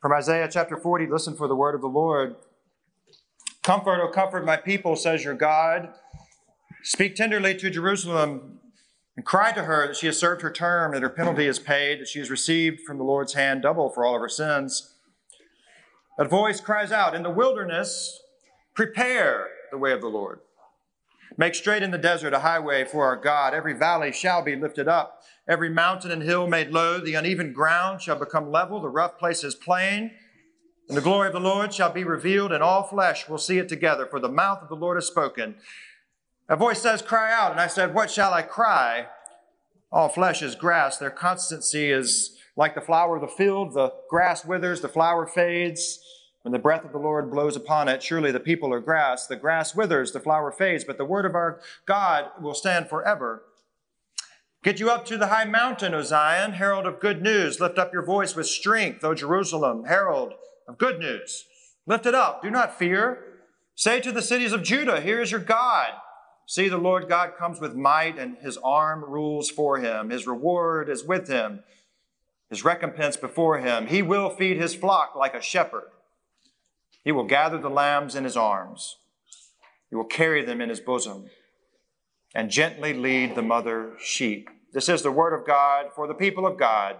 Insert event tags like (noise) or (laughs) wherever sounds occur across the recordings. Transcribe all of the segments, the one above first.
From Isaiah chapter 40, listen for the word of the Lord. Comfort, O comfort my people, says your God. Speak tenderly to Jerusalem and cry to her that she has served her term, that her penalty is paid, that she has received from the Lord's hand double for all of her sins. A voice cries out, In the wilderness, prepare the way of the Lord. Make straight in the desert a highway for our God. Every valley shall be lifted up, every mountain and hill made low. The uneven ground shall become level, the rough places plain. And the glory of the Lord shall be revealed, and all flesh will see it together, for the mouth of the Lord has spoken. A voice says, Cry out. And I said, What shall I cry? All flesh is grass. Their constancy is like the flower of the field. The grass withers, the flower fades. When the breath of the Lord blows upon it, surely the people are grass. The grass withers, the flower fades, but the word of our God will stand forever. Get you up to the high mountain, O Zion, herald of good news. Lift up your voice with strength, O Jerusalem, herald of good news. Lift it up. Do not fear. Say to the cities of Judah, Here is your God. See, the Lord God comes with might, and his arm rules for him. His reward is with him, his recompense before him. He will feed his flock like a shepherd. He will gather the lambs in his arms. He will carry them in his bosom and gently lead the mother sheep. This is the word of God for the people of God.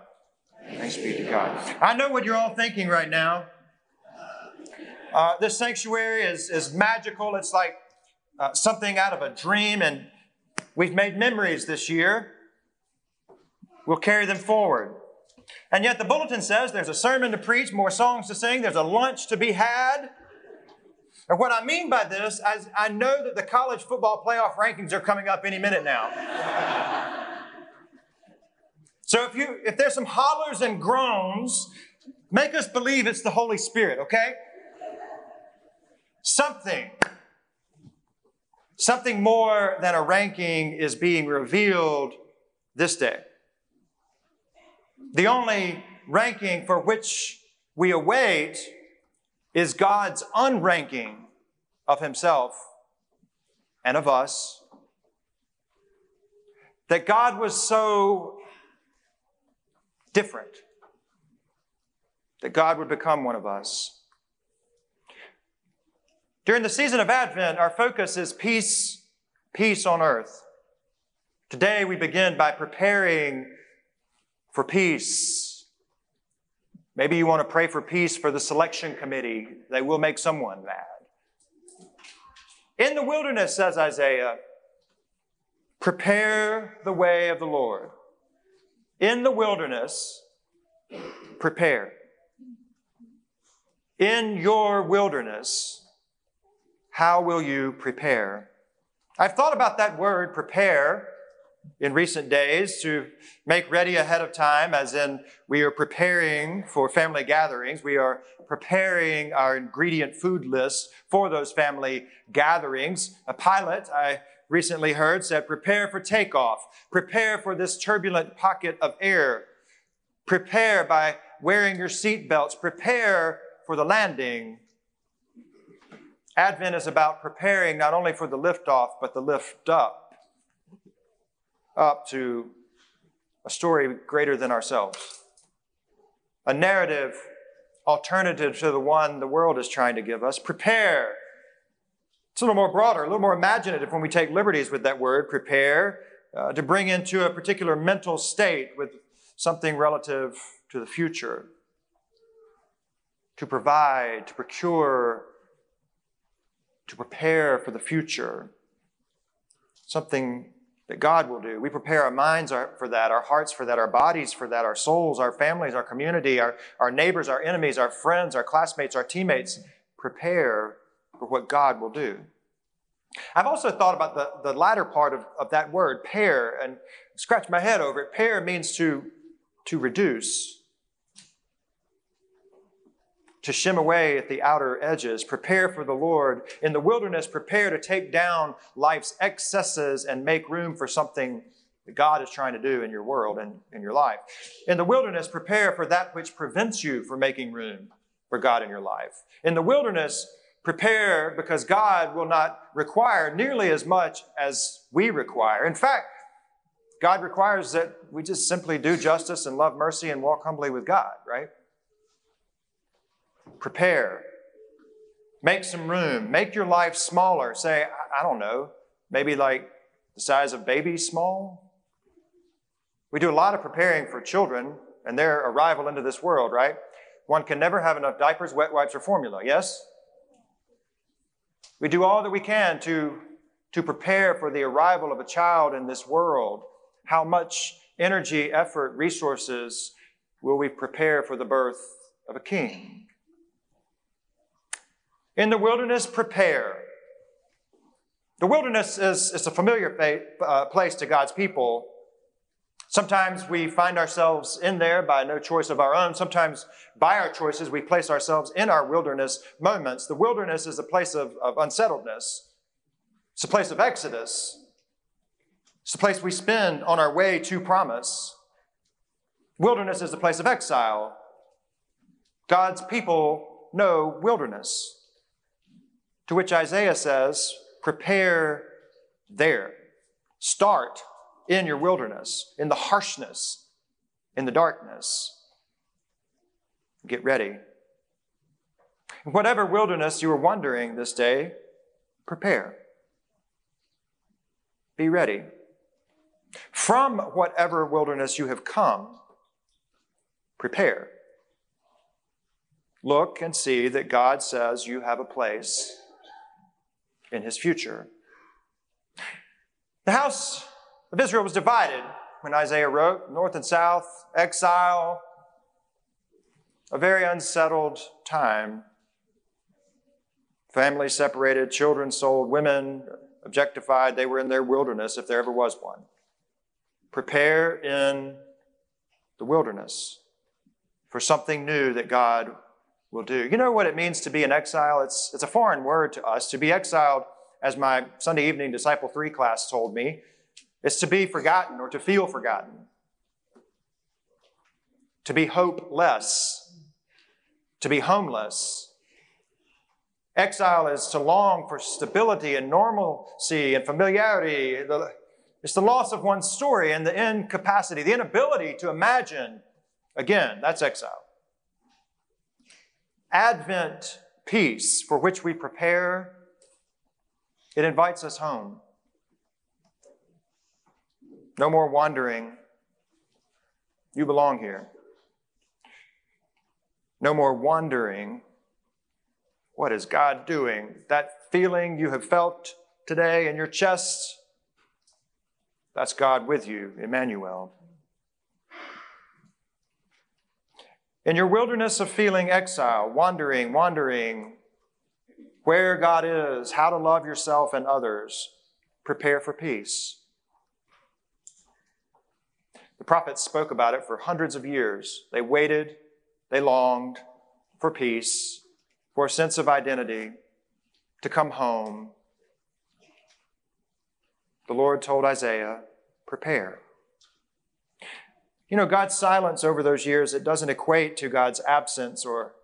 Thanks be to God. I know what you're all thinking right now. Uh, this sanctuary is, is magical. It's like uh, something out of a dream, and we've made memories this year. We'll carry them forward. And yet the bulletin says there's a sermon to preach, more songs to sing, there's a lunch to be had. And what I mean by this is I know that the college football playoff rankings are coming up any minute now. (laughs) so if you if there's some hollers and groans, make us believe it's the Holy Spirit, okay? Something something more than a ranking is being revealed this day. The only ranking for which we await is God's unranking of himself and of us. That God was so different that God would become one of us. During the season of Advent, our focus is peace, peace on earth. Today we begin by preparing for peace. Maybe you want to pray for peace for the selection committee. They will make someone mad. In the wilderness, says Isaiah, prepare the way of the Lord. In the wilderness, prepare. In your wilderness, how will you prepare? I've thought about that word, prepare, in recent days to make ready ahead of time, as in we are preparing for family gatherings. We are preparing our ingredient food list for those family gatherings. A pilot, I recently heard, said, prepare for takeoff. Prepare for this turbulent pocket of air. Prepare by wearing your seatbelts. Prepare for the landing. Advent is about preparing not only for the liftoff, but the lift up up to a story greater than ourselves, a narrative alternative to the one the world is trying to give us. Prepare. It's a little more broader, a little more imaginative when we take liberties with that word, prepare, uh, to bring into a particular mental state with something relative to the future, to provide, to procure, to prepare for the future, something that God will do. We prepare our minds for that, our hearts for that, our bodies for that, our souls, our families, our community, our, our neighbors, our enemies, our friends, our classmates, our teammates. Prepare for what God will do. I've also thought about the, the latter part of, of that word, pare, and scratch my head over it. Pare means to, to reduce to shim away at the outer edges. Prepare for the Lord. In the wilderness, prepare to take down life's excesses and make room for something that God is trying to do in your world and in your life. In the wilderness, prepare for that which prevents you from making room for God in your life. In the wilderness, prepare because God will not require nearly as much as we require. In fact, God requires that we just simply do justice and love mercy and walk humbly with God, right? Prepare. Make some room. Make your life smaller. Say, I don't know, maybe like the size of babies small. We do a lot of preparing for children and their arrival into this world, right? One can never have enough diapers, wet wipes, or formula, yes? We do all that we can to, to prepare for the arrival of a child in this world. How much energy, effort, resources will we prepare for the birth of a king? In the wilderness, prepare. The wilderness is, is a familiar uh, place to God's people. Sometimes we find ourselves in there by no choice of our own. Sometimes by our choices, we place ourselves in our wilderness moments. The wilderness is a place of, of unsettledness. It's a place of exodus. It's a place we spend on our way to promise. Wilderness is the place of exile. God's people know wilderness. To which Isaiah says, prepare there. Start in your wilderness, in the harshness, in the darkness. Get ready. In Whatever wilderness you are wandering this day, prepare. Be ready. From whatever wilderness you have come, prepare. Look and see that God says you have a place in his future. The house of Israel was divided when Isaiah wrote north and south, exile, a very unsettled time. Families separated, children sold, women objectified. They were in their wilderness if there ever was one. Prepare in the wilderness for something new that God will do. You know what it means to be an exile? It's, it's a foreign word to us. To be exiled, as my Sunday evening Disciple 3 class told me, is to be forgotten or to feel forgotten, to be hopeless, to be homeless. Exile is to long for stability and normalcy and familiarity. It's the loss of one's story and the incapacity, the inability to imagine again. That's exile. Advent peace for which we prepare, it invites us home. No more wandering. You belong here. No more wandering. What is God doing? That feeling you have felt today in your chest, that's God with you, Emmanuel. In your wilderness of feeling exile, wandering, wandering, where God is, how to love yourself and others, prepare for peace. The prophets spoke about it for hundreds of years. They waited, they longed for peace, for a sense of identity, to come home. The Lord told Isaiah, prepare. You know, God's silence over those years, it doesn't equate to God's absence or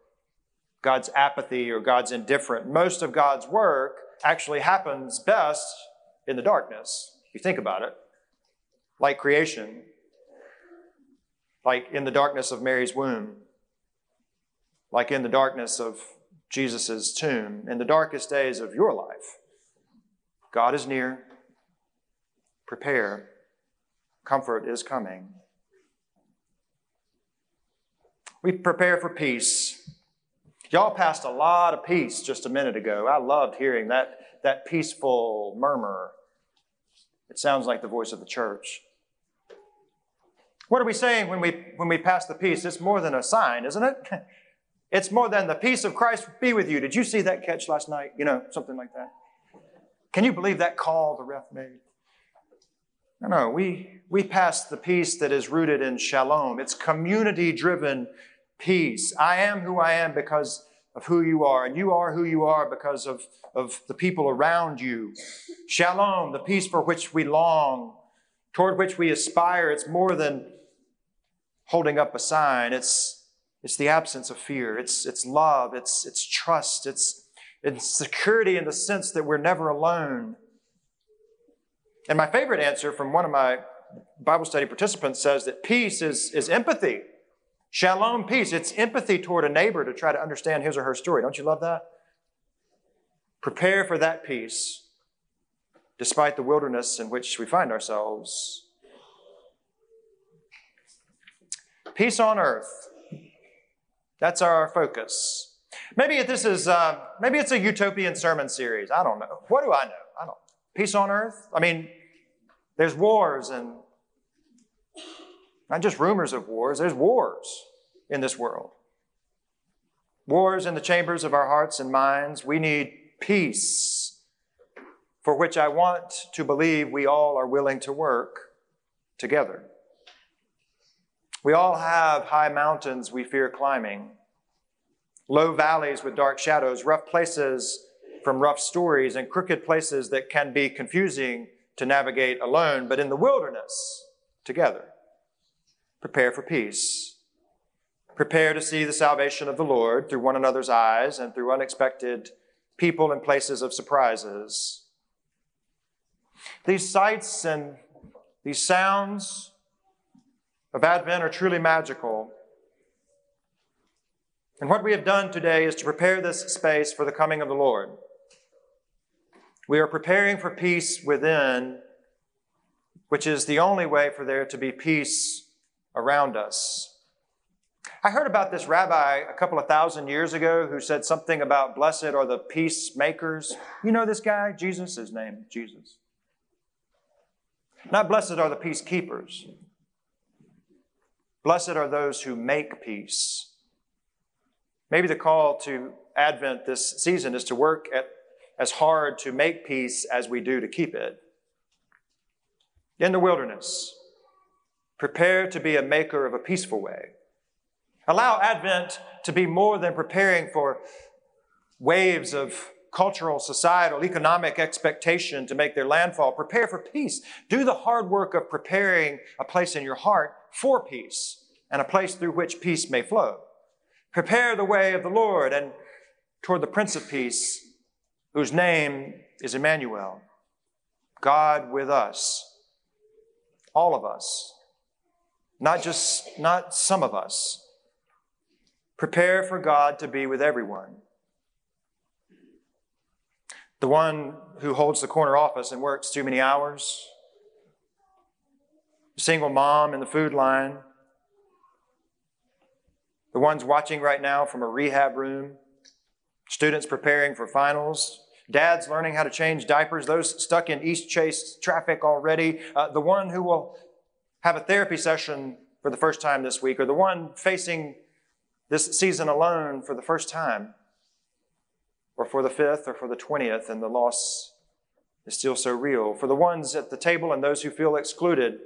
God's apathy or God's indifference. Most of God's work actually happens best in the darkness. If you think about it, like creation, like in the darkness of Mary's womb, like in the darkness of Jesus' tomb, in the darkest days of your life. God is near. Prepare. Comfort is coming. We prepare for peace. Y'all passed a lot of peace just a minute ago. I loved hearing that, that peaceful murmur. It sounds like the voice of the church. What are we saying when we, when we pass the peace? It's more than a sign, isn't it? (laughs) It's more than the peace of Christ be with you. Did you see that catch last night? You know, something like that. Can you believe that call the ref made? No, no, we, we pass the peace that is rooted in shalom. It's community driven peace. I am who I am because of who you are, and you are who you are because of, of the people around you. Shalom, the peace for which we long, toward which we aspire. It's more than holding up a sign. It's, it's the absence of fear. It's, it's love. It's, it's trust. It's, it's security in the sense that we're never alone. And my favorite answer from one of my Bible study participants says that peace is, is empathy. Shalom, peace. It's empathy toward a neighbor to try to understand his or her story. Don't you love that? Prepare for that peace, despite the wilderness in which we find ourselves. Peace on earth. That's our focus. Maybe this is uh, maybe it's a utopian sermon series. I don't know. What do I know? I don't. Peace on earth. I mean, there's wars and not just rumors of wars. There's wars in this world. Wars in the chambers of our hearts and minds. We need peace, for which I want to believe we all are willing to work together. We all have high mountains we fear climbing, low valleys with dark shadows, rough places from rough stories, and crooked places that can be confusing to navigate alone, but in the wilderness, together. Prepare for peace. Prepare to see the salvation of the Lord through one another's eyes and through unexpected people and places of surprises. These sights and these sounds of Advent are truly magical. And what we have done today is to prepare this space for the coming of the Lord. We are preparing for peace within, which is the only way for there to be peace around us. I heard about this rabbi a couple of thousand years ago who said something about blessed are the peacemakers. You know this guy? Jesus, his name, Jesus. Not blessed are the peacekeepers. Blessed are those who make peace. Maybe the call to Advent this season is to work at, as hard to make peace as we do to keep it. In the wilderness, prepare to be a maker of a peaceful way. Allow Advent to be more than preparing for waves of cultural, societal, economic expectation to make their landfall. Prepare for peace. Do the hard work of preparing a place in your heart for peace and a place through which peace may flow. Prepare the way of the Lord and toward the Prince of Peace, whose name is Emmanuel, God with us, all of us, not just not some of us. Prepare for God to be with everyone. The one who holds the corner office and works too many hours, the single mom in the food line, the ones watching right now from a rehab room, students preparing for finals, dads learning how to change diapers, those stuck in East Chase traffic already, uh, the one who will have a therapy session for the first time this week, or the one facing this season alone for the first time, or for the fifth or for the twentieth, and the loss is still so real. For the ones at the table and those who feel excluded,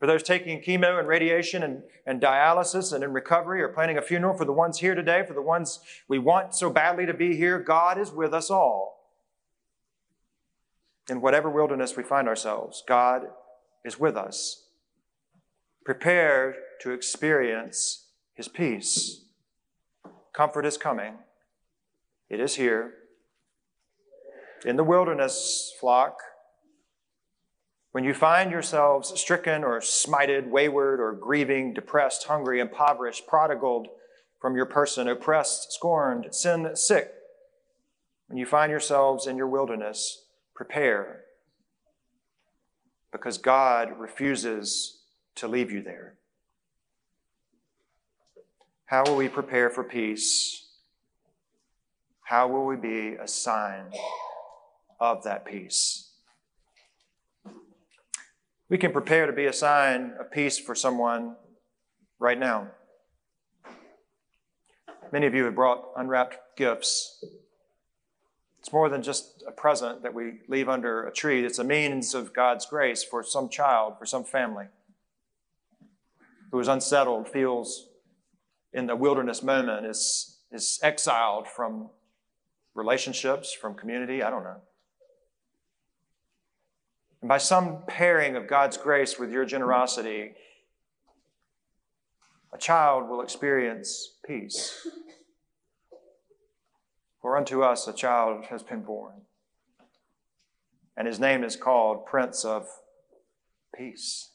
for those taking chemo and radiation and, and dialysis and in recovery or planning a funeral, for the ones here today, for the ones we want so badly to be here, God is with us all. In whatever wilderness we find ourselves, God is with us. Prepare to experience His peace. Comfort is coming, it is here. In the wilderness, flock, when you find yourselves stricken or smited, wayward or grieving, depressed, hungry, impoverished, prodigaled from your person, oppressed, scorned, sin sick, when you find yourselves in your wilderness, prepare because God refuses to leave you there. How will we prepare for peace? How will we be a sign of that peace? We can prepare to be a sign of peace for someone right now. Many of you have brought unwrapped gifts. It's more than just a present that we leave under a tree, it's a means of God's grace for some child, for some family who is unsettled, feels in the wilderness moment, is, is exiled from relationships, from community. I don't know. And by some pairing of God's grace with your generosity, a child will experience peace. For unto us a child has been born, and his name is called Prince of Peace.